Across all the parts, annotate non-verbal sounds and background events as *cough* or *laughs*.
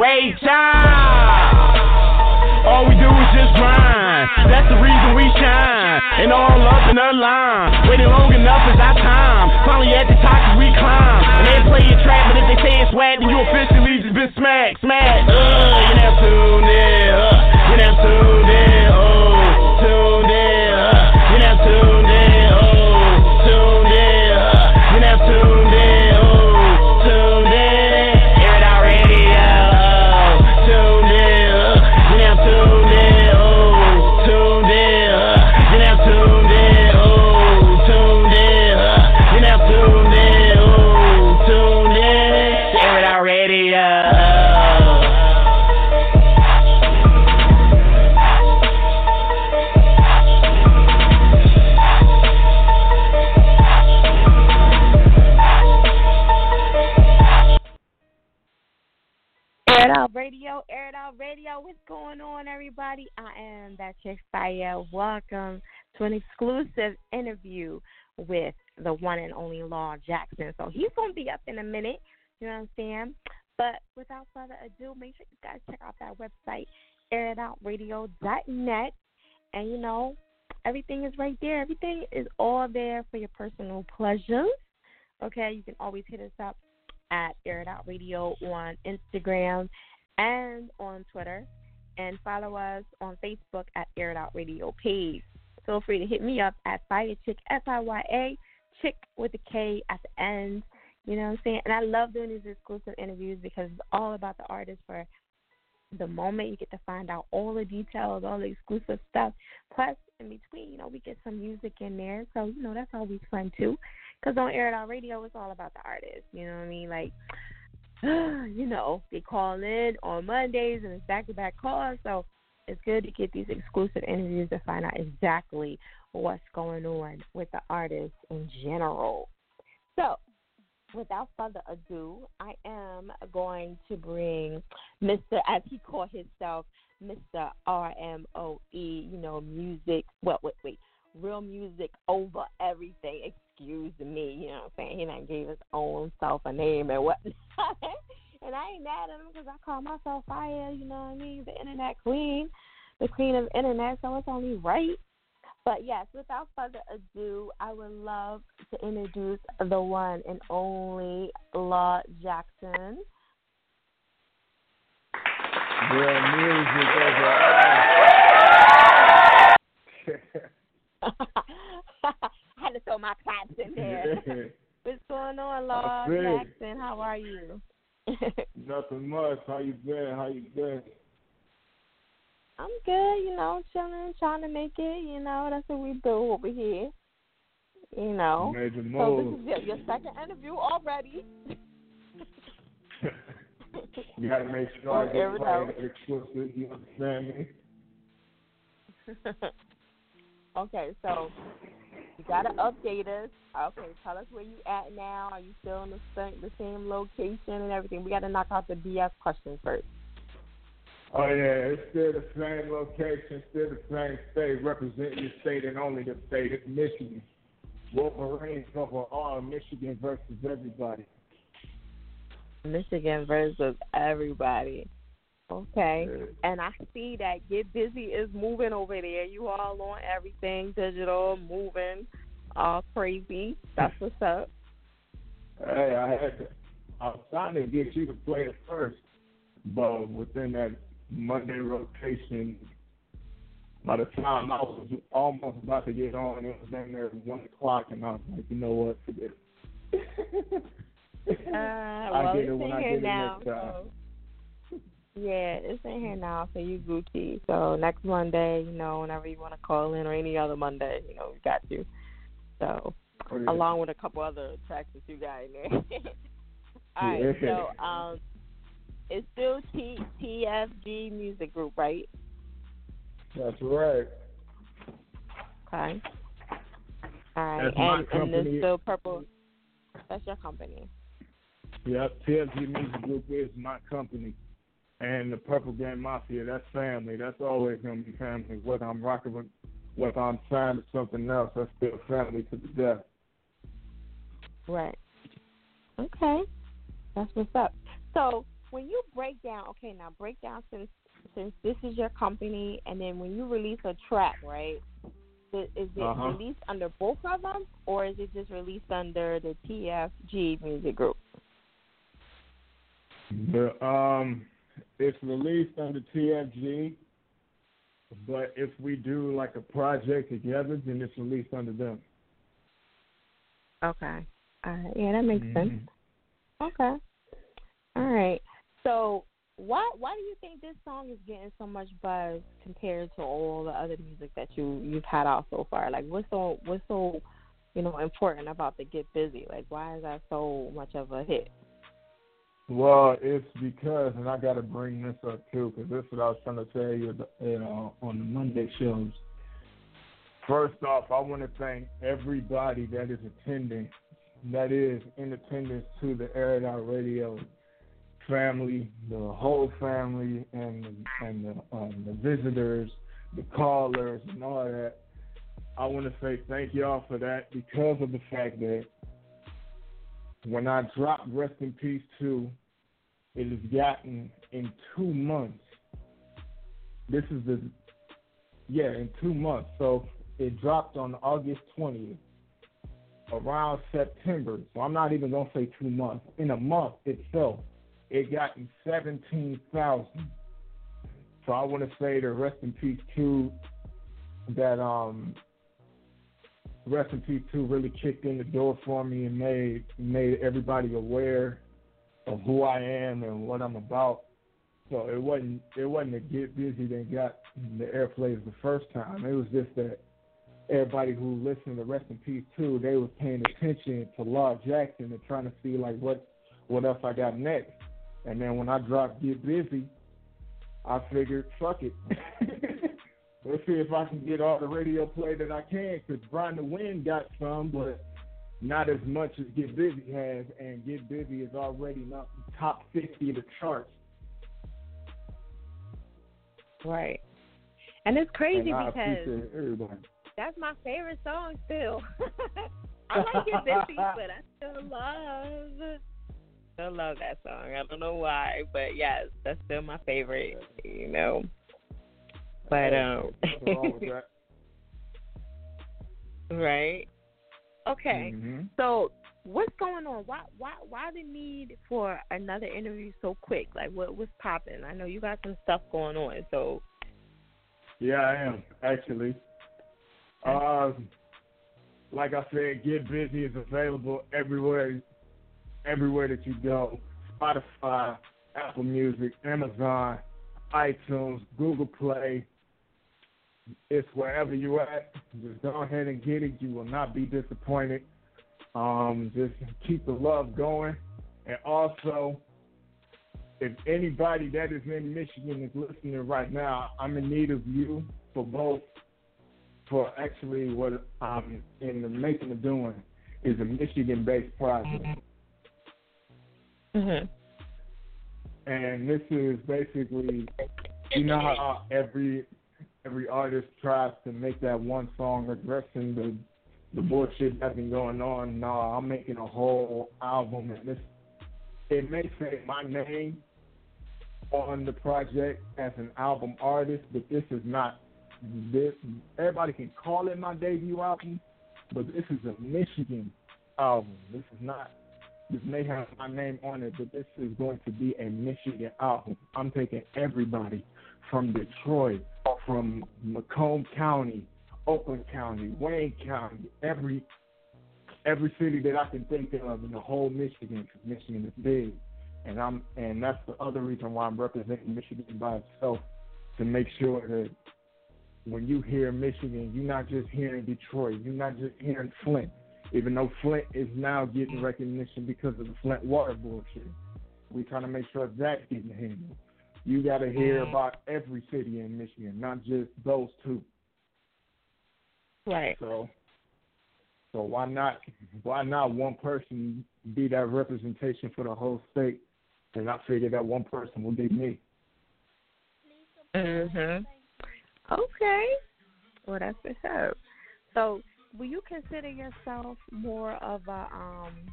it, wait time. All we do is just grind. That's the reason we shine. And all up in the line. Waiting long enough is our time. Finally at the top we climb. And they play your track, but if they say it's whack, then you officially just been smacked, smacked. Uh, you now tuned in. Uh, you now tuned in. Oh, everybody? I am chick Fire. Welcome to an exclusive interview with the one and only Law Jackson. So he's gonna be up in a minute. You know what I'm saying? But without further ado, make sure you guys check out that website, airitoutradio.net. And you know, everything is right there. Everything is all there for your personal pleasures. Okay, you can always hit us up at Air It Out Radio on Instagram and on Twitter, and follow us on Facebook at Air It Out Radio page. Feel free to hit me up at Fire Chick F I Y A Chick with a K at the end. You know what I'm saying? And I love doing these exclusive interviews because it's all about the artist for the moment you get to find out all the details, all the exclusive stuff. Plus, in between, you know, we get some music in there. So, you know, that's always fun too. Because on Air It Out Radio, it's all about the artist. You know what I mean? Like, *gasps* you know, they call in on Mondays and it's back to back calls. So it's good to get these exclusive interviews to find out exactly what's going on with the artist in general. So, without further ado, I am going to bring Mr. as he called himself, Mr. RMOE, you know, music. Well, wait, wait. Real music over everything. Excuse me, you know what I'm saying? He done gave his own self a name and whatnot. *laughs* and I ain't mad at him because I call myself Fire, you know what I mean? The internet queen, the queen of internet, so it's only right. But yes, without further ado, I would love to introduce the one and only Law Jackson. Real music over I had to throw my claps in *laughs* there. *laughs* What's going on, Law Jackson? How are you? *laughs* Nothing much. How you been? How you been? I'm good, you know, chilling, trying to make it. You know, that's what we do over here. You know. Major So this is your, your second interview already. You gotta make sure I get it out. You understand me? okay, so you gotta update us. Okay, tell us where you at now. Are you still in the same, the same location and everything? We gotta knock out the BS questions first. Oh yeah, it's still the same location, still the same state. Represent your state and only the state. It's Michigan. Wolverines over all Michigan versus everybody. Michigan versus everybody. Okay. And I see that Get Busy is moving over there. You all on everything digital, moving, all crazy. That's what's up. Hey, I had to, I was trying to get you to play it first. but within that Monday rotation, by the time I was almost about to get on, it was down there at one o'clock, and I was like, you know what, forget it. *laughs* Uh, I well, get it's it when I get it now. next time. So. Yeah, it's in here now, so you Gucci. So next Monday, you know, whenever you want to call in, or any other Monday, you know, we got you. So Oh, yeah. along with a couple other tracks that you got in there. All right, *laughs* Yeah. so *laughs* um, it's still T TFG Music Group, right? That's right. Okay. All right, That's and and this still purple. That's your company. Yep, TFG Music Group is my company. And the Purple Gang Mafia, that's family. That's always gonna be family. Whether I'm rocking with whether I'm signed to something else, that's still family to the death. Right. Okay. That's what's up. So when you break down, okay, now break down since since this is your company, and then when you release a track, right? Is is it Uh-huh. released under both of them, or is it just released under the TFG Music Group? The um it's released under TFG, but if we do like a project together, then it's released under them. Okay. All right. Yeah, that makes sense. Mhm. Okay. All right. So why why do you think this song is getting so much buzz compared to all the other music that you you've had out so far? Like what's so what's so you know important about the Get Busy? Like why is that so much of a hit? Well, it's because, and I got to bring this up too, because this is what I was trying to tell you, you know, on the Monday shows. First off, I want to thank everybody that is attending, that is in attendance to the Air It Out Radio family, the whole family, and and the, um, the visitors, the callers, and all that. I want to say thank y'all for that because of the fact that when I dropped Rest in Peace 2, it has gotten in two months. This is the, yeah, in two months. So it dropped on August 20th, around September. So I'm not even going to say two months. In a month itself, it got in 17,000. So I want to say the Rest in Peace 2 that, um, Rest in Peace 2 really kicked in the door for me and made made everybody aware of who I am and what I'm about. So it wasn't it wasn't a get busy that got the airplays the first time. It was just that everybody who listened to Rest in Peace 2, they was paying attention to Law Jackson and trying to see like what what else I got next. And then when I dropped Get Busy, I figured, fuck it. *laughs* Let's see if I can get all the radio play that I can, because Brian the Wind got some, but not as much as Get Busy has, and Get Busy is already not top 50 of the charts. Right. And it's crazy and because everybody. that's my favorite song still. *laughs* I like Get Busy, *laughs* but I still love still love that song. I don't know why, but yes, that's still my favorite, you know. But um Nothing wrong with that. *laughs* right. Okay. Mhm. So what's going on? Why why why the need for another interview so quick? Like what what's popping? I know you got some stuff going on, so Yeah, I am actually. Um, like I said, Get Busy is available everywhere, everywhere that you go. Spotify, Apple Music, Amazon, iTunes, Google Play. It's wherever you at. Just go ahead and get it. You will not be disappointed. Um, just keep the love going, and also if anybody that is in Michigan is listening right now, I'm in need of you for both. For actually, what I'm in the making of doing is a Michigan-based project, mhm. and this is basically, you know how every every artist tries to make that one song addressing the the bullshit that's been going on. No, I'm making a whole album, and this it may say my name on the project as an album artist, but this is not this. Everybody can call it my debut album, but this is a Michigan album. This is not this may have my name on it, but this is going to be a Michigan album. I'm taking everybody from Detroit, from Macomb County, Oakland County, Wayne County, every every city that I can think of in the whole Michigan, because Michigan is big, and I'm and that's the other reason why I'm representing Michigan by itself to make sure that when you hear Michigan, you're not just hearing Detroit, you're not just hearing Flint, even though Flint is now getting recognition because of the Flint water bullshit. We're trying to make sure that's getting handled. You got to hear about every city in Michigan, not just those two. Right. So, so why not? Why not one person be that representation for the whole state? And I figured that one person would be me. Mhm. Okay. Well, that's what's up. So, will you consider yourself more of a um?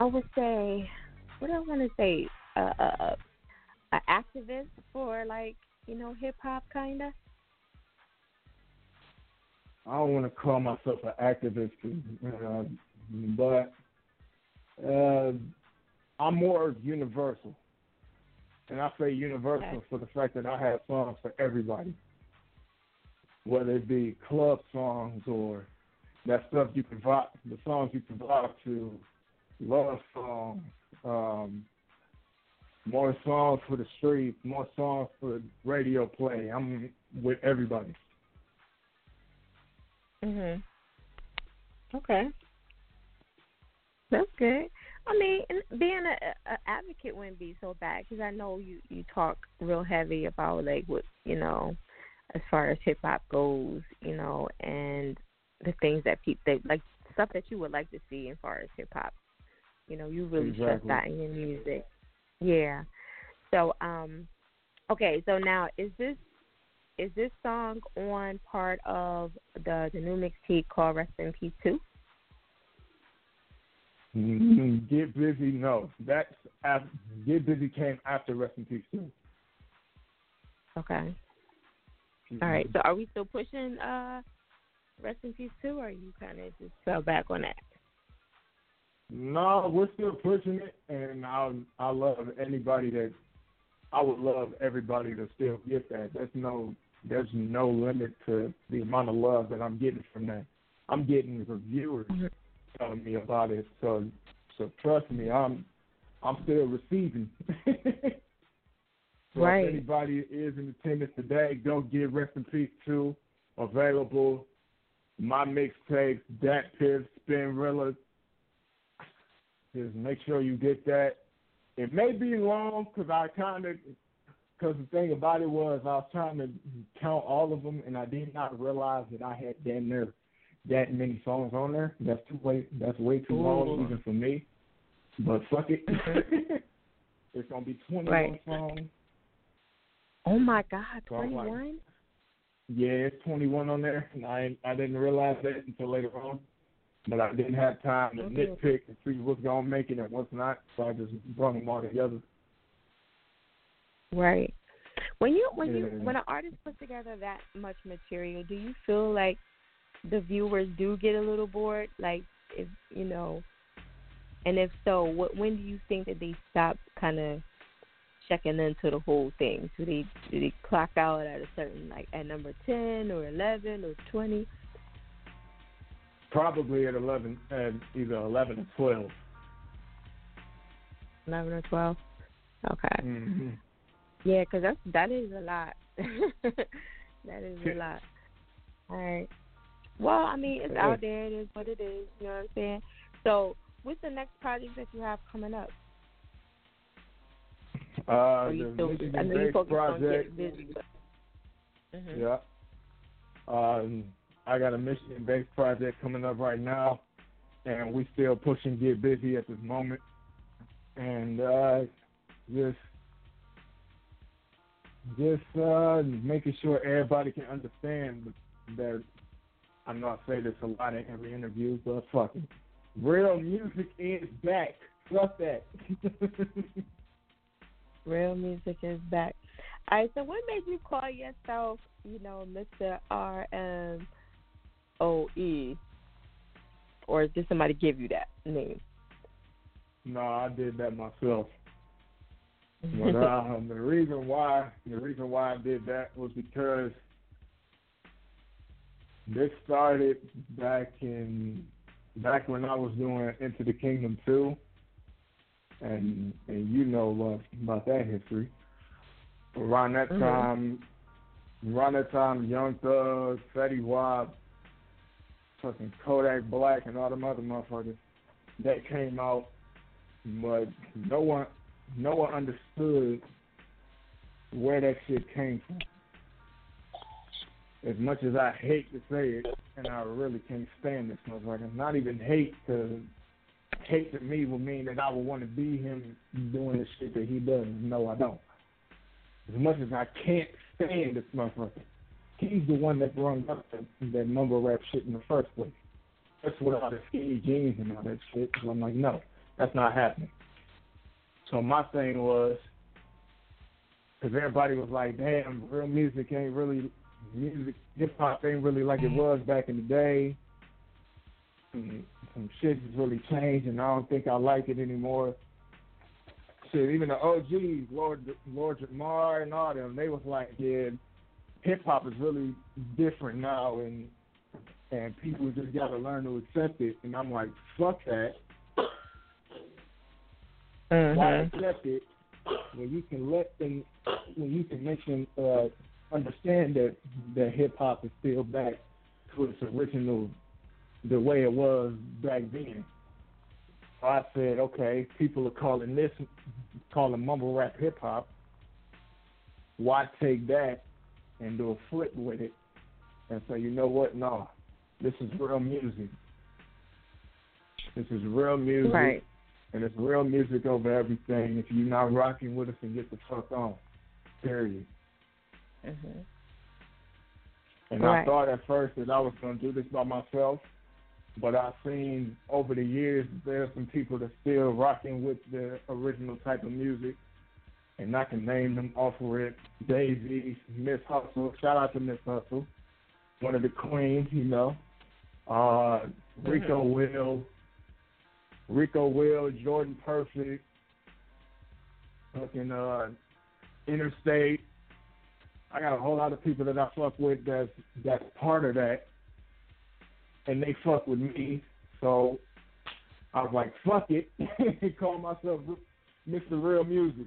I would say, what do I want to say? A a, a activist for like you know hip hop kind of. I don't want to call myself an activist, uh, but uh, I'm more universal. And I say universal Okay. for the fact that I have songs for everybody. Whether it be club songs or that stuff you can vibe, the songs you can vibe to, love songs, um, more songs for the streets, more songs for radio play. I'm with everybody. Mhm. Okay. That's good. I mean, being a, a advocate wouldn't be so bad because I know you you talk real heavy about like what you know, as far as hip hop goes, you know, and the things that people they like stuff that you would like to see as far as hip hop. You know, you really stress Exactly. that in your music. Yeah. So, um, okay. So now, is this is this song on part of the the new mixtape called Rest in Peace Two? Mm, Get busy, no. That's af Get busy came after Rest in Peace too. Okay. All right. So, are we still pushing uh Rest in Peace Two, or are you kind of just fell back on that? No, we're still pushing it, and I I love anybody that I would love everybody to still get that. There's no there's no limit to the amount of love that I'm getting from that. I'm getting reviewers Mhm. telling me about it, so so trust me, I'm I'm still receiving. *laughs* so Right. if anybody is in attendance today, go get Rest in Peace too. Available. My mixtapes, DatPiff, Spinrilla. Just make sure you get that. It may be long because I kind of, because the thing about it was I was trying to count all of them and I did not realize that I had damn near that many songs on there. That's too way. That's way too long even for me. But fuck it. *laughs* it's gonna be twenty one Right. songs. Oh my God, So like- one. Yeah, it's 21 on there. And I I didn't realize that until later on, but I didn't have time to Mhm. nitpick and see what's gonna make it and what's not. So I just brought them all together. Right. When you when you when an artist puts together that much material, do you feel like the viewers do get a little bored? Like if you know, and if so, what when do you think that they stop kind of checking into the whole thing? Do they do they clock out at a certain like at number ten or eleven or twenty? Probably at 11, at either 11 or 12. Eleven or twelve? Okay. Mm-hmm. Yeah, because that's that is a lot. *laughs* that is a lot. All right. Well, I mean, it's out there. It is what it is. You know what I'm saying? So, what's the next project that you have coming up? Uh, the still? I know you on project. getting busy. But, Mhm. Yeah. Um, I got a Michigan based project coming up right now, and we still pushing get busy at this moment, and uh, just just uh, making sure everybody can understand that. I know I say this a lot in every interview, but fucking real music is back. Trust that. *laughs* Real music is back. All right. So, what made you call yourself, you know, Mr. R M O E, or did somebody give you that? name? No, I did that myself. *laughs* But um, the reason why the reason why I did that was because this started back in back when I was doing Into the Kingdom two, and and you know uh, about that history. Around that Mhm. time, around that time, Young Thug, Fetty Wap, fucking Kodak Black, and all them other motherfuckers that came out, but no one no one understood where that shit came from. As much as I hate to say it, and I really can't stand this motherfucker. Not even hate to hate to me would mean that I would want to be him doing the shit that he does. No, I don't. As much as I can't stand this motherfucker, he's the one that brought up that, that mumble rap shit in the first place. That's what all the skinny jeans and all that shit. So I'm like, no, that's not happening. So my thing was, because everybody was like, damn, real music ain't really, music, hip hop ain't really like it was back in the day. Some, some shit has really changed, and I don't think I like it anymore. Shit, even the OGs, Lord, Lord Jamar and all them, they was like, yeah, hip hop is really different now, and and people just got to learn to accept it. And I'm like, fuck that. Why Mhm. accept it when you can let them, when you can make them uh, understand that that hip hop is still back to its original, the way it was back then. So I said, okay, people are calling this, calling mumble rap hip hop. Why take that and do a flip with it and say, you know what? No, this is real music. This is real music. Right. And it's real music over everything. If you're not rocking with us, then get the fuck on. Period. Mhm. And Right. I thought at first that I was going to do this by myself, but I've seen over the years there are some people that still rocking with the original type of music, and I can name them off of it. Daisy, Miss Hustle. Shout out to Miss Hustle, one of the queens, you know. Uh, Rico Will, Rico Will, Jordan Perfect, fucking uh, Interstate. I got a whole lot of people that I fuck with that's that's part of that, and they fuck with me. So I was like, fuck it, *laughs* call myself Mr. Real Music.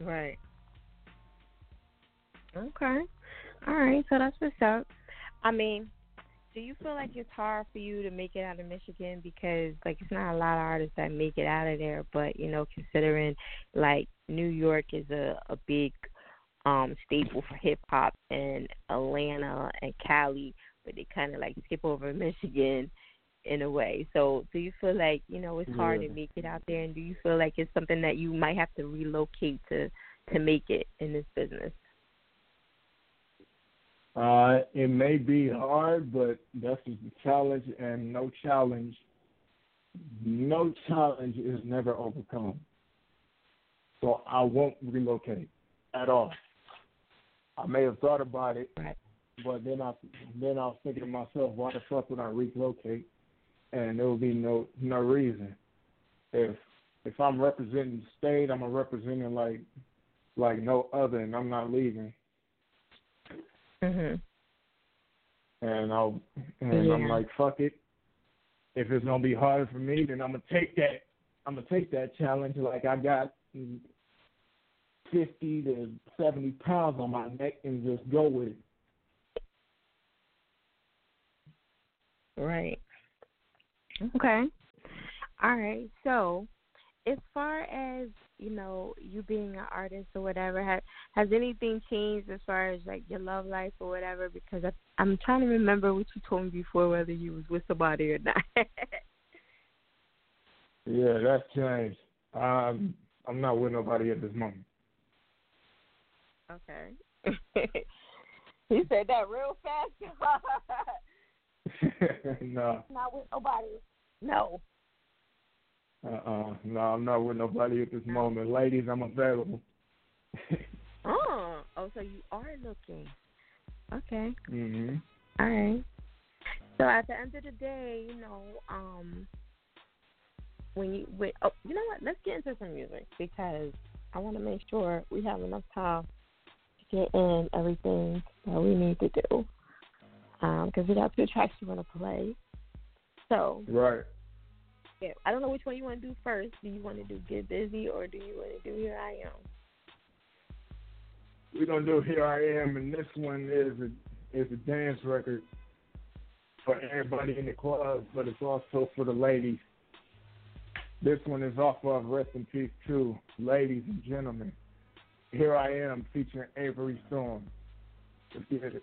Right. Okay. All right. So that's what's up. I mean, do you feel like it's hard for you to make it out of Michigan because like it's not a lot of artists that make it out of there, but you know, considering like New York is a a big um staple for hip hop and Atlanta and Cali, but they kind of like skip over Michigan in a way. So, do you feel like you know it's hard Yeah. to make it out there, and do you feel like it's something that you might have to relocate to to make it in this business? Uh, it may be hard, but that's just the challenge, and no challenge, no challenge is never overcome. So I won't relocate at all. I may have thought about it, but then I then I was thinking to myself, why the fuck would I relocate? And there will be no no reason. If if I'm representing the state, I'm a representing like like no other, and I'm not leaving. Mhm. and I'll and I'm like, fuck it. If it's gonna be harder for me, then I'm gonna take that. I'm gonna take that challenge. Like I got fifty to seventy pounds on my neck and just go with it. Right. Okay. All right. So, as far as you know, you being an artist or whatever, has has anything changed as far as like your love life or whatever? Because I, I'm trying to remember what you told me before, whether you was with somebody or not. *laughs* Yeah, that's changed. Um, I'm not with nobody at this moment. okay. *laughs* he said that real fast. *laughs* *laughs* no, not with nobody. No. uh-uh. no, I'm not with nobody at this moment. Ladies, I'm available. Oh. Oh, so you are looking. Okay. mhm. All right. So at the end of the day, you know, um, when you wait, oh, you know what? Let's get into some music because I want to make sure we have enough time to get in everything that we need to do. Because um, we got two tracks we want to play. So right. Yeah, I don't know which one you want to do first. Do you want to do Get Busy or do you want to do Here I Am? We're gonna do Here I Am, and this one is a is a dance record for everybody in the club, but it's also for the ladies. This one is off of Rest in Peace 2, ladies and gentlemen. Here I am featuring Avery Storm. Let's get it.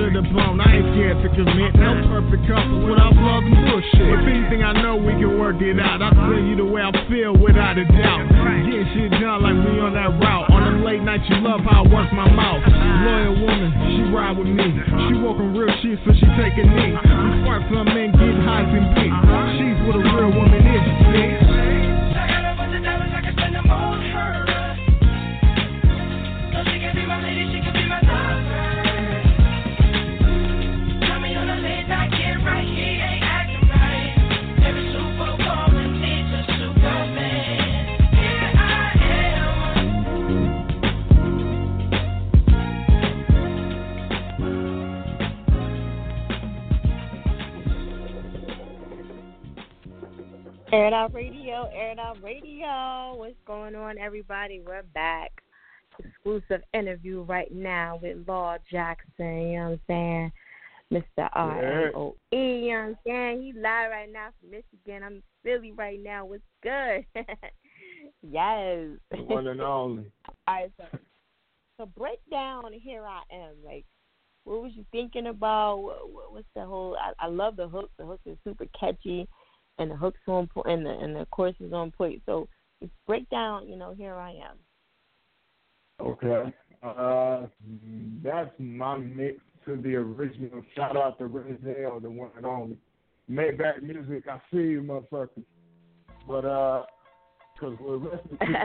to the bone. I ain't scared to commit. No perfect couple without love and bullshit. If anything, I know we can work it out. I tell you the way I feel without a doubt. Get shit done like we on that route. On them late nights, you love how I work my mouth. Loyal woman, she ride with me. She walking real shit, so she taking a knee. We spark some men get high and beat. She's what a real woman is, you see. She can be my lady, she can be my Air It Out Radio, Air It Out Radio. What's going on, everybody? We're back. Exclusive interview right now with Law Jackson, you know what I'm saying? Mr. R O E, you know what I'm saying? He live right now from Michigan. I'm in Philly right now. What's good? *laughs* yes. One and only. *laughs* All right, so, so break down Here I Am. Like, what was you thinking about? What, what, what's the whole? I, I love the hook. The hook is super catchy and the hooks on point, and the and the chorus is on point. So break down, you know, here I am. Okay, uh, that's my mix to the original. Shout out to Renzel, the one and only. Maybach Music, I see you, motherfuckers. But uh, cause with rest in peace,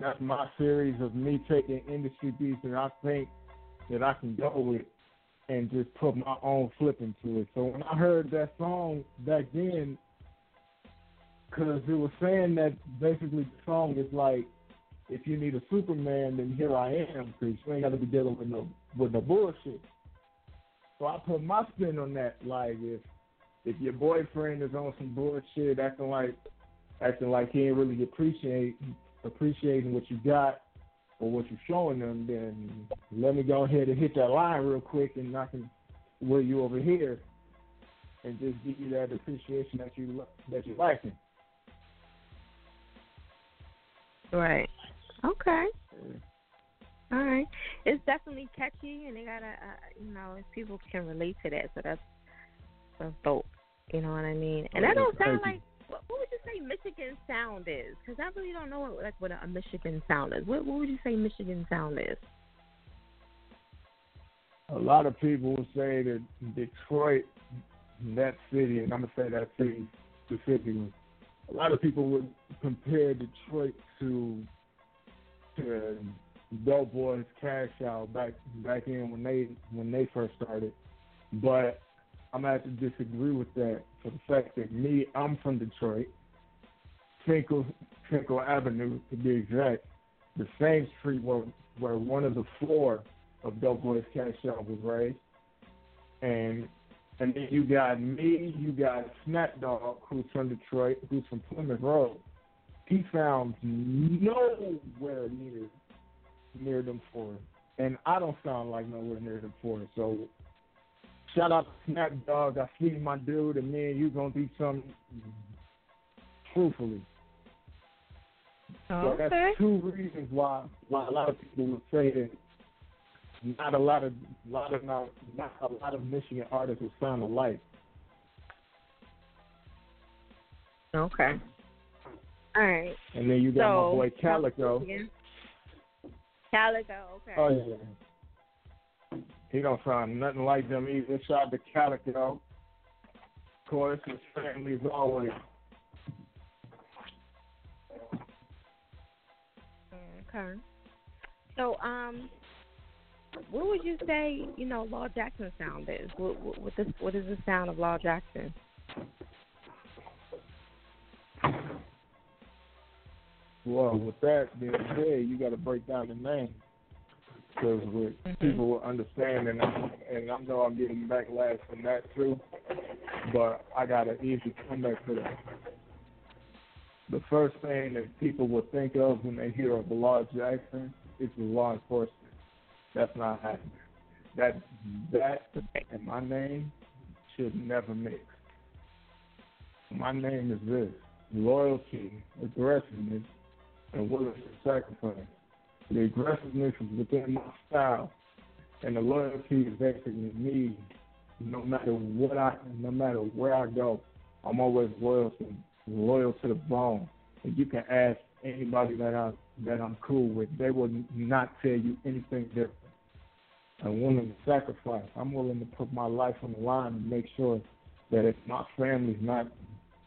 that's my series of me taking industry beats that I think that I can go with and just put my own flip into it. So when I heard that song back then, because it was saying that basically the song is like, if you need a Superman, then here I am, because you ain't got to be dealing with no with no bullshit. So I put my spin on that. Like if if your boyfriend is on some bullshit, acting like acting like he ain't really appreciate appreciating what you got or what you're showing them, then let me go ahead and hit that line real quick, and I can where you over here, and just give you that appreciation that you that you're liking. Right. Okay. All right. It's definitely catchy, and they gotta, uh, you know, people can relate to that, so that's that's dope. You know what I mean? And that don't sound like what, what would you say Michigan sound is? Because I really don't know what, like what a Michigan sound is. What what would you say Michigan sound is? A lot of people say that Detroit, that city, and I'm gonna say that city specifically. A lot of people would compare Detroit to to Dope Boys Cash Out back back in when they when they first started. But I'm gonna have to disagree with that for the fact that me, I'm from Detroit. Fenkell Fenkell Avenue to be exact. The same street where where one of the four of Dope Boys Cash Out was raised. And and then you got me, you got Snap Dog, who's from Detroit, who's from Plymouth Road. He sounds nowhere near near them four. And I don't sound like nowhere near them four. So shout out to Snap Dog. I see my dude and me and you gonna do something truthfully. Okay. So that's two reasons why why a lot of people would say that not a lot of lot of not, not a lot of Michigan artists will sound alike. Okay. All right. And then you got so my boy Calico. Calico. Okay. Oh yeah. He don't sound nothing like them either. Shout out to Calico. Of course, his family's always. Okay. So, um, what would you say, you know, Law Jackson sound is? What what, what, this, what is the sound of Law Jackson? Well, with that being said, you got to break down the name because with mm-hmm. people will understand, and I, and I know I'm getting backlash from that too, but I got an easy comeback for that. The first thing that people will think of when they hear of Law Jackson is the law enforcement. That's not happening. That that and my name should never mix. My name is this: loyalty, aggressiveness, and willingness to sacrifice. The aggressiveness is within my style, and the loyalty is basically me. No matter what I, no matter where I go, I'm always loyal to loyal to the bone. And you can ask anybody that I that I'm cool with, they will not tell you anything different. I'm willing to sacrifice. I'm willing to put my life on the line and make sure that if my family's not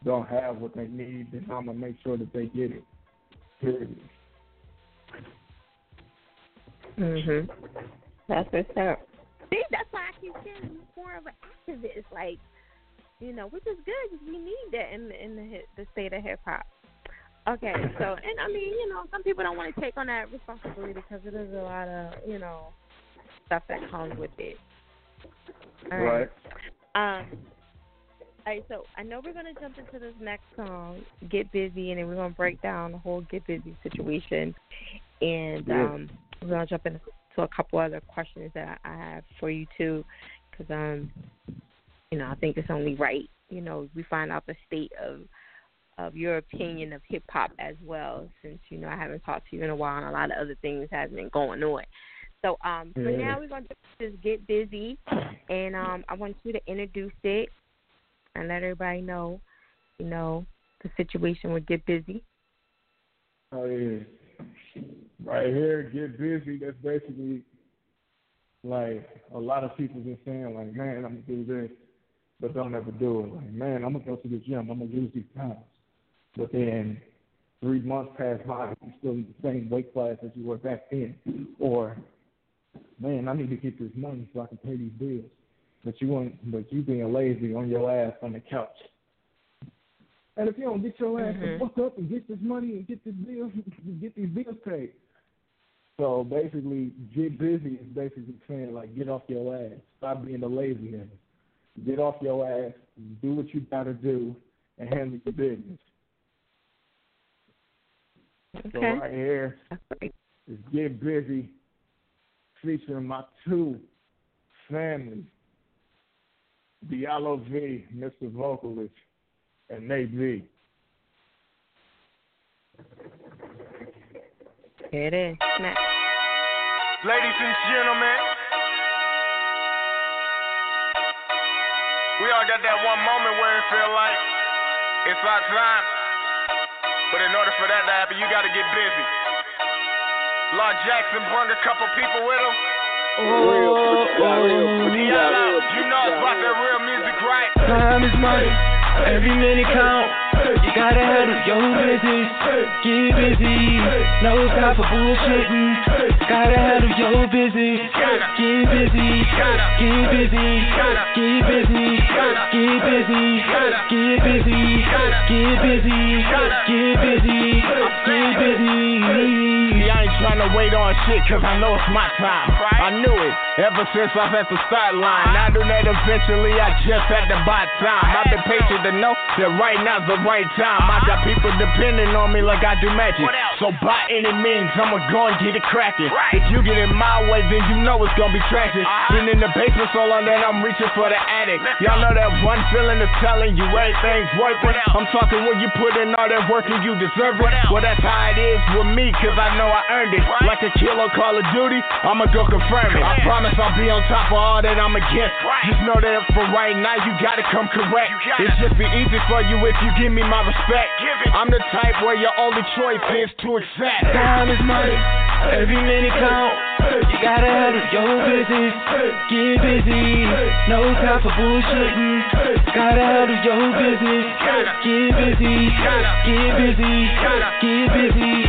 don't have what they need, then I'm gonna make sure that they get it. Period. Mhm. That's what's up. See, that's why I keep saying he's more of an activist, like, you know, which is good because we need that in the, in the the state of hip hop. Okay, *laughs* so and I mean, you know, some people don't want to take on that responsibility because it is a lot of, you know, stuff that comes with it. All right. Um. All right, so I know we're gonna jump into this next song, "Get Busy," and then we're gonna break down the whole "Get Busy" situation, and Yeah. um, we're gonna jump into a couple other questions that I have for you too, because um, you know, I think it's only right, you know, we find out the state of of your opinion of hip hop as well, since you know I haven't talked to you in a while and a lot of other things have been going on. So um, for Yeah. now we're gonna just get busy, and um, I want you to introduce it and let everybody know, you know, the situation with Get Busy. Oh yeah. Right here, get busy. That's basically like a lot of people been saying, like, man, I'm gonna do this, but don't ever do it. Like, man, I'm gonna go to the gym. I'm gonna lose these pounds. But then three months pass by, you're still in the same weight class as you were back then. Or, man, I need to get this money so I can pay these bills. But you want, but you being lazy on your ass on the couch. And if you don't get your ass Mhm. the fuck up and get this money and get this bill, *laughs* get these bills paid. So basically, get busy is basically saying like get off your ass, stop being a lazy ass, get off your ass, do what you gotta do, and handle your business. Okay. So right here is get busy, featuring my two families, Diallo V, Mr. Vocalist, and Nate V. Here it is. Snap. Ladies and gentlemen, We all got that one moment where it feel like it's our time. But in order for that to happen, you gotta get busy. Law Jackson brought a couple people with him. Oh, Real, real, Y'all out. You know it's about that real music, right? Time is money, every minute count. Gotta handle your business, get busy. No time for bullshitting. Gotta handle your business, get busy, get busy, get busy, get busy, get busy, get busy, get busy, get busy. I ain't trying to wait on shit, cause I know it's my time. I knew it ever since I was at the start line. I knew that eventually I just had to buy time. I've been patient to know that right now's the right time. I got people depending on me like I do magic. So by any means, I'ma go and get it cracking. If you get in my way, then you know it's gonna be tragic. Been in the basement so long that I'm reaching for the attic. Y'all know that one feeling is telling you everything's worth it. I'm talking when you put in all that work and you deserve it. Well, that's how it is with me, cause I know I earned it. Like a kilo Call of Duty, I'ma go confirm it. I promise I'll be on top of all that I'm against. Just know that for right now, you gotta come correct. It's just be easy for you if you give me my respect. I'm the type where your only choice is to accept. Time is money, every minute count. You gotta handle your business, get busy. No time for bullshitting. Gotta handle your business, get busy, get busy, get busy,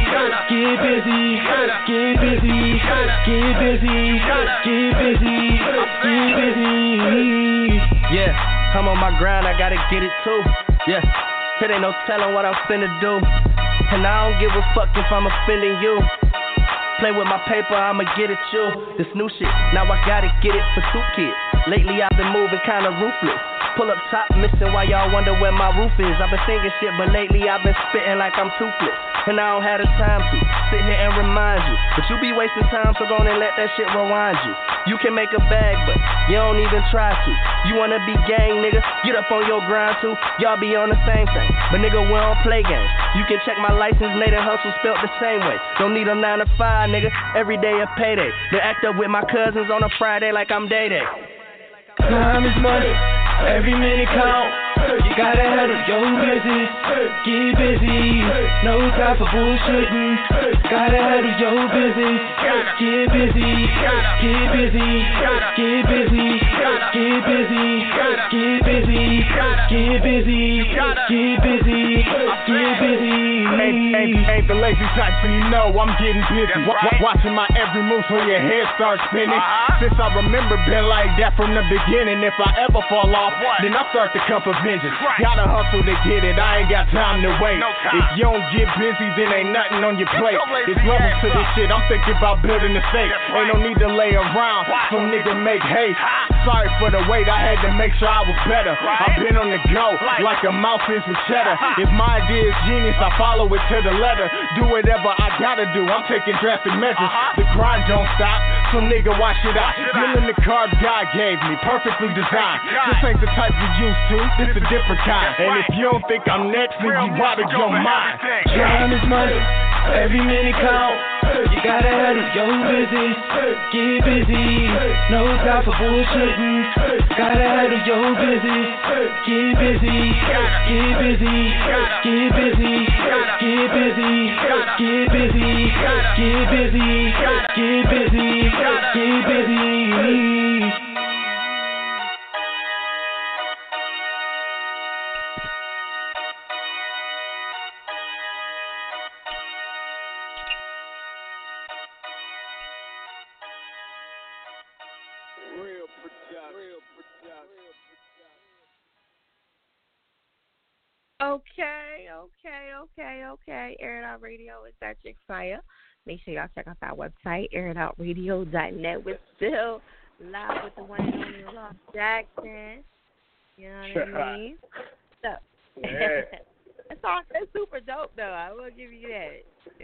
get busy, get busy, get busy, get busy, get busy. Yeah, I'm on my grind, I gotta get it too. Yeah, it ain't no telling what I'm finna do. And I don't give a fuck if I'm offending you. Play with my paper, I'ma get at you. This new shit, now I gotta get it for two kids. Lately I've been moving kinda ruthless. Pull up top, missing while y'all wonder where my roof is. I've been thinking shit, but lately I've been spitting like I'm toothless. And I don't have the time to sit here and remind you. But you be wasting time, so go on and let that shit rewind you. You can make a bag, but you don't even try to. You wanna be gang, nigga? Get up on your grind too. Y'all be on the same thing. But nigga, we don't play games. You can check my license, Nathan Hustle spelt the same way. Don't need a 9 to 5, nigga. Every day a payday. They act up with my cousins on a Friday like I'm day day. Time is money, every minute count. You gotta handle your business, get busy. No time for bullshitting. Gotta handle your business, get busy, get busy, get busy, get busy, get busy, get busy, get busy, get busy. Ain't, ain't, ain't the lazy type, so you know I'm getting busy. Wa- wa- watching my every move so your head starts spinning. Since I remember been like that from the beginning. If I ever fall off, then I start to come for vengeance. Gotta hustle to get it, I ain't got time to wait. If you don't get busy, then ain't nothing on your plate. It's levels to this shit, I'm thinking about building a safe. Ain't no need to lay around, some nigga make hate. Sorry for the wait, I had to make sure I was better. I've been on the go, like a mouse is with cheddar. If my idea is genius, I follow it to the letter. Do whatever I gotta do, I'm taking drastic measures. The grind don't stop, so nigga, watch it out. Dealing the cards God gave me, perfectly designed. This ain't the type you used to, this a different kind. And if you don't think I'm next, then you out of your mind. Time is money, every minute count. You gotta handle your business, get busy. No time for bullshitting. Gotta handle your business, get busy, get busy, get busy, get busy, get busy, get busy, get busy, get busy. Okay, okay, okay, okay. Air It Out Radio is that chick fire. Make sure y'all check out that website, airitoutradio.net. We're still live with the one and only Ross Jackson. You know what I mean? So, Yeah. *laughs* it's all it's super dope though. I will give you that.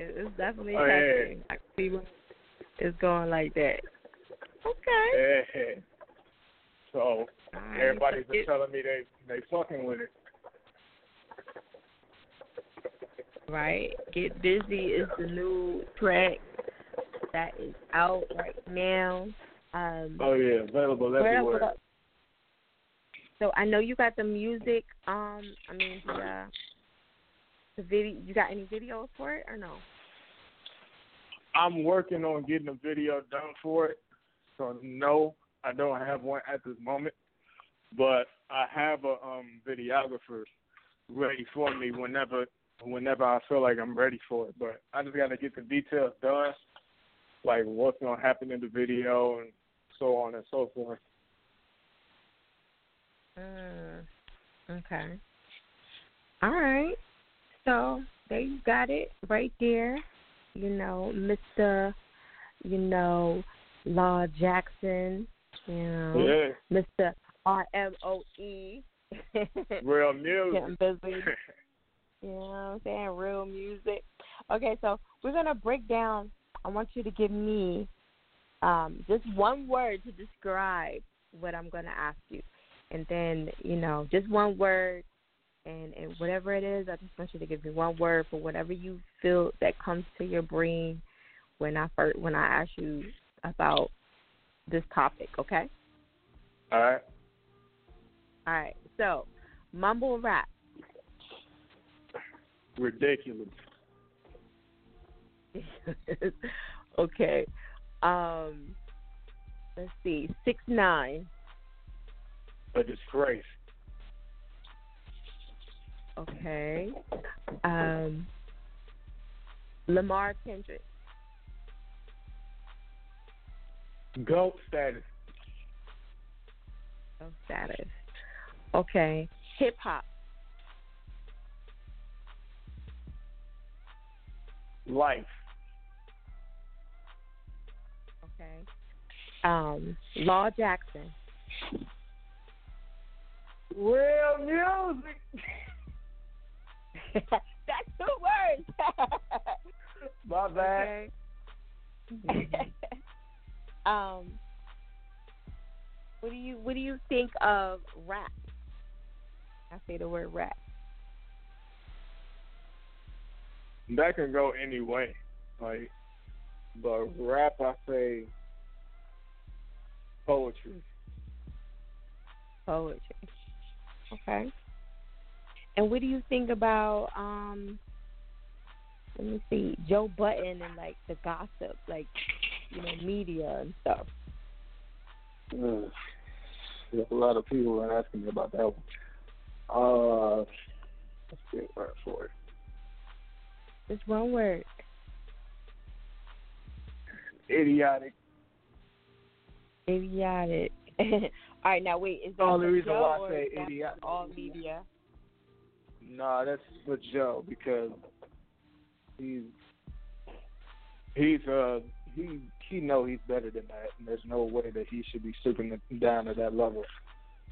It, it's definitely Oh, yeah. I can see why it's going like that. Okay. Yeah. So right, everybody's so been get- telling me they they fucking with it. Right? Get Busy is the new track that is out right now. Um, Oh yeah, available everywhere. So I know you got the music. Um, I mean the uh, the video. You got any videos for it or no? I'm working on getting a video done for it. So no, I don't have one at this moment. But I have a um videographer ready for me whenever whenever I feel like I'm ready for it. But I just gotta get the details done, like what's gonna happen in the video and so on and so forth. Mm, okay. All right. So there you got it right there. You know, Mr. You know, Law Jackson. You know, Yeah. Mr. R M O E. *laughs* Real music. Getting busy. *laughs* You know what I'm saying? Real music. Okay, so we're gonna break down. I want you to give me um, just one word to describe what I'm gonna ask you, and then you know just one word, and and whatever it is, I just want you to give me one word for whatever you feel that comes to your brain when I first when I ask you about this topic. Okay. All right. All right. So mumble rap. Ridiculous. *laughs* okay. Um let's see. Six nine. A disgrace. Okay. Um Lamar Kendrick. Goat status. Oh status. Okay. Hip hop. Life. Okay. Um Law Jackson. Real music. *laughs* That's two words. *laughs* My bad. Okay. *laughs* um, what do you what do you think of rap? I say the word rap. That can go any way. Like, but rap, I say poetry. Poetry. Okay. And what do you think about um? Let me see, Joe Budden and like the gossip, like you know, media and stuff. Mm. There's a lot of people are asking me about that one. Uh, let's get right for it. Just one word. Idiotic. Idiotic. *laughs* all right, now wait. Is that The only reason Joe why I say idiotic. all media? Nah, that's for Joe because he's he's uh he he know he's better than that, and there's no way that he should be stooping down to that level.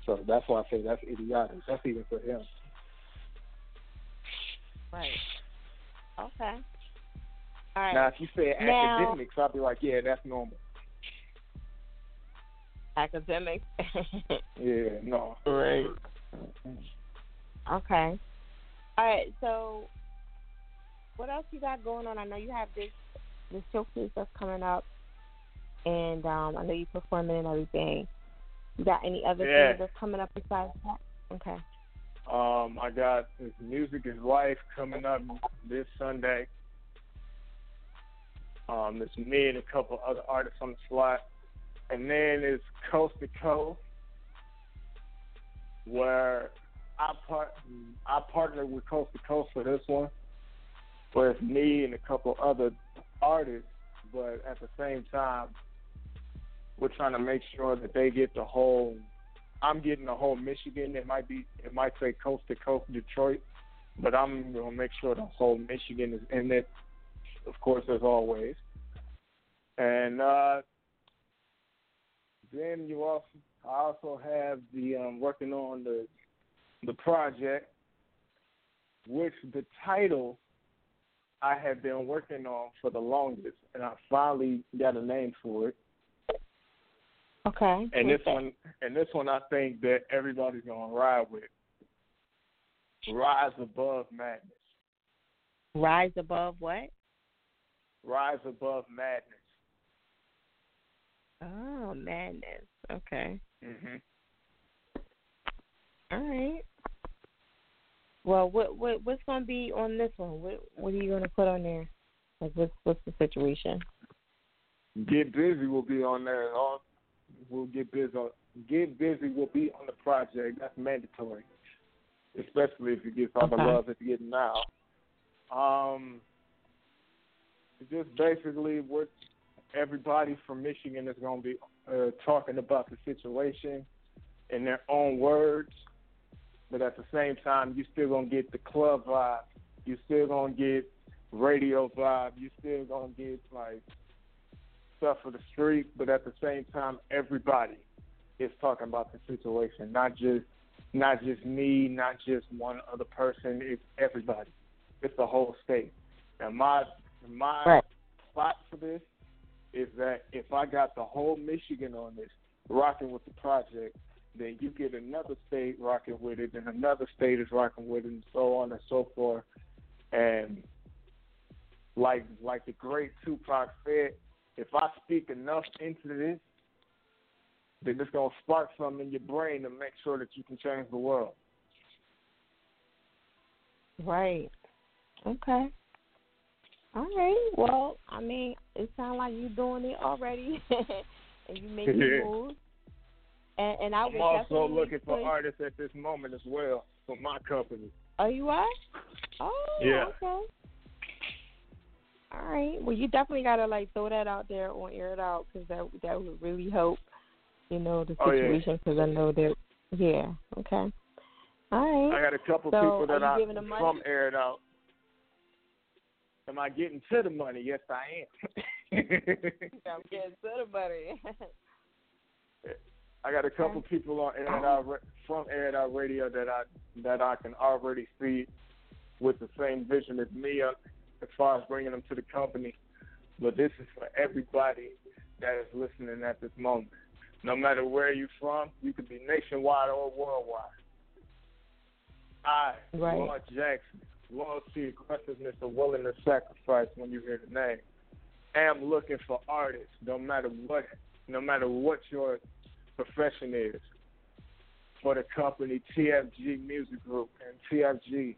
So that's why I say that's idiotic. That's even for him. Right. Okay. All right. Now, if you say Now- academics, I'll be like, yeah, that's normal. Academics. *laughs* Yeah, no. right. Okay. All right. So, what else you got going on? I know you have this this showcase that's coming up, and um, I know you're performing and everything. You got any other Yeah. things that's coming up besides that? Okay. Um, I got Music is Life coming up this Sunday. Um, it's me and a couple other artists on the slot. And then it's Coast to Coast, where I part I partnered with Coast to Coast for this one, where it's me and a couple other artists, but at the same time, we're trying to make sure that they get the whole I'm getting the whole Michigan. It might be it might say coast to coast Detroit, but I'm gonna make sure the whole Michigan is in it. Of course, as always. And uh then you also I also have the um working on the the project which the title I have been working on for the longest and I finally got a name for it. Okay. And this one, and this one, I think that everybody's gonna ride with. Rise above madness. Rise above what? Rise above madness. Oh, madness. Okay. Mhm. All right. Well, what what what's going to be on this one? What what are you going to put on there? Like, what's what's the situation? Get busy will be on there. All we'll get busy. On, get busy will be on the project. That's mandatory, especially if you get all the Okay. love that you're getting now. Um, it's just basically what everybody from Michigan is going to be uh, talking about the situation in their own words, but at the same time, you're still gonna get the club vibe. You're still gonna get radio vibe. You're still gonna get like stuff for the street, but at the same time, everybody is talking about the situation, not just not just me, not just one other person. It's everybody. It's the whole state. And my my Right. plot for this is that if I got the whole Michigan on this, rocking with the project, then you get another state rocking with it, and another state is rocking with it, and so on and so forth. And like like the great Tupac said, if I speak enough into this, then it's gonna spark something in your brain to make sure that you can change the world. Right. Okay. All right. Well, I mean, it sounds like you're doing it already, *laughs* and you making Yeah. moves. And and I I'm also looking for artists at this moment as well for my company. Oh, you are? Oh, Yeah. okay. All right. Well, you definitely gotta like throw that out there on air it out because that that would really help. You know the Oh, yeah. situation because I know that. Yeah. Okay. All right. I got a couple So, people that I giving them money? from aired out. Am I getting to the money? Yes, I am. *laughs* I'm getting to the money. *laughs* I got a couple Okay. people on Air It Out from Air It Out Radio that I that I can already see with the same vision as me uh, as far as bringing them to the company. But this is for everybody that is listening at this moment. No matter where you're from, you could be nationwide or worldwide. I, Right. Law Jackson, loyalty, aggressiveness, and willingness to sacrifice when you hear the name. Am looking for artists, no matter what, no matter what your profession is, for the company TFG Music Group, and TFG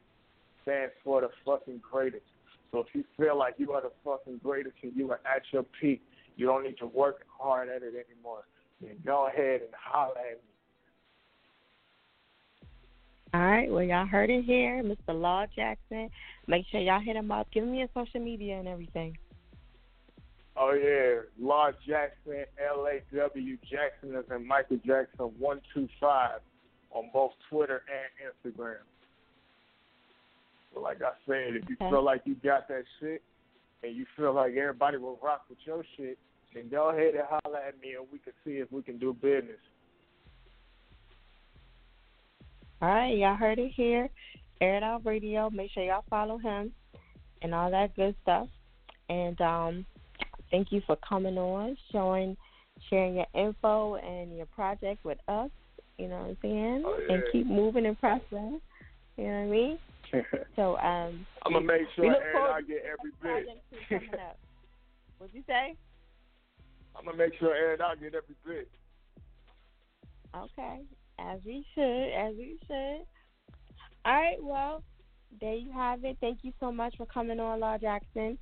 stands for the fucking greatest. So if you feel like you are the fucking greatest and you are at your peak, you don't need to work hard at it anymore. Then go ahead and holler at me. All right. Well, y'all heard it here, Mr. Law Jackson. Make sure y'all hit him up. Give him your social media and everything. Oh yeah, Law Jackson, L A W Jackson as in Michael Jackson one two five on both Twitter and Instagram. So like I said, if you Okay. feel like you got that shit and you feel like everybody will rock with your shit, then go ahead and holler at me and we can see if we can do business. All right. Y'all heard it here. Air It Out Radio. Make sure y'all follow him and all that good stuff. And um, thank you for coming on, showing, sharing your info and your project with us. You know what I'm saying? Oh, And keep moving and pressing. You know what I mean? *laughs* So um, I'm gonna make sure Aaron I get every bit. What'd you say? I'm gonna make sure Aaron I get every bit. Okay, as we should, as we should. All right, well, there you have it. Thank you so much for coming on, Law Jackson.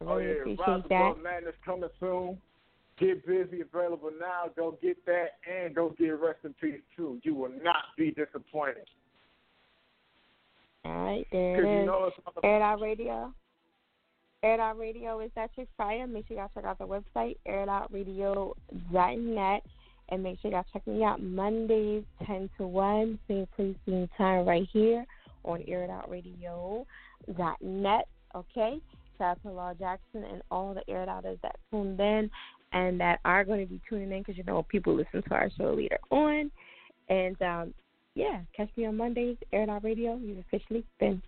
I Oh yeah, appreciate Rise that. Madness coming soon. Get busy, available now. Go get that, and go get Rest in Peace too. You will not be disappointed. All right, there you it is. know it's on the Air Out Radio. Air Out Radio is that your fire. Make sure y'all check out the website, airitoutradio.net. And make sure y'all check me out Mondays, 10 to 1. Same place, same time right here on airitoutradio.net. Okay? Shout out to Law Jackson and all the Air Outers that tuned in and that are going to be tuning in because you know people listen to our show later on. And um, yeah, catch me on Mondays, Air Radio. You've officially been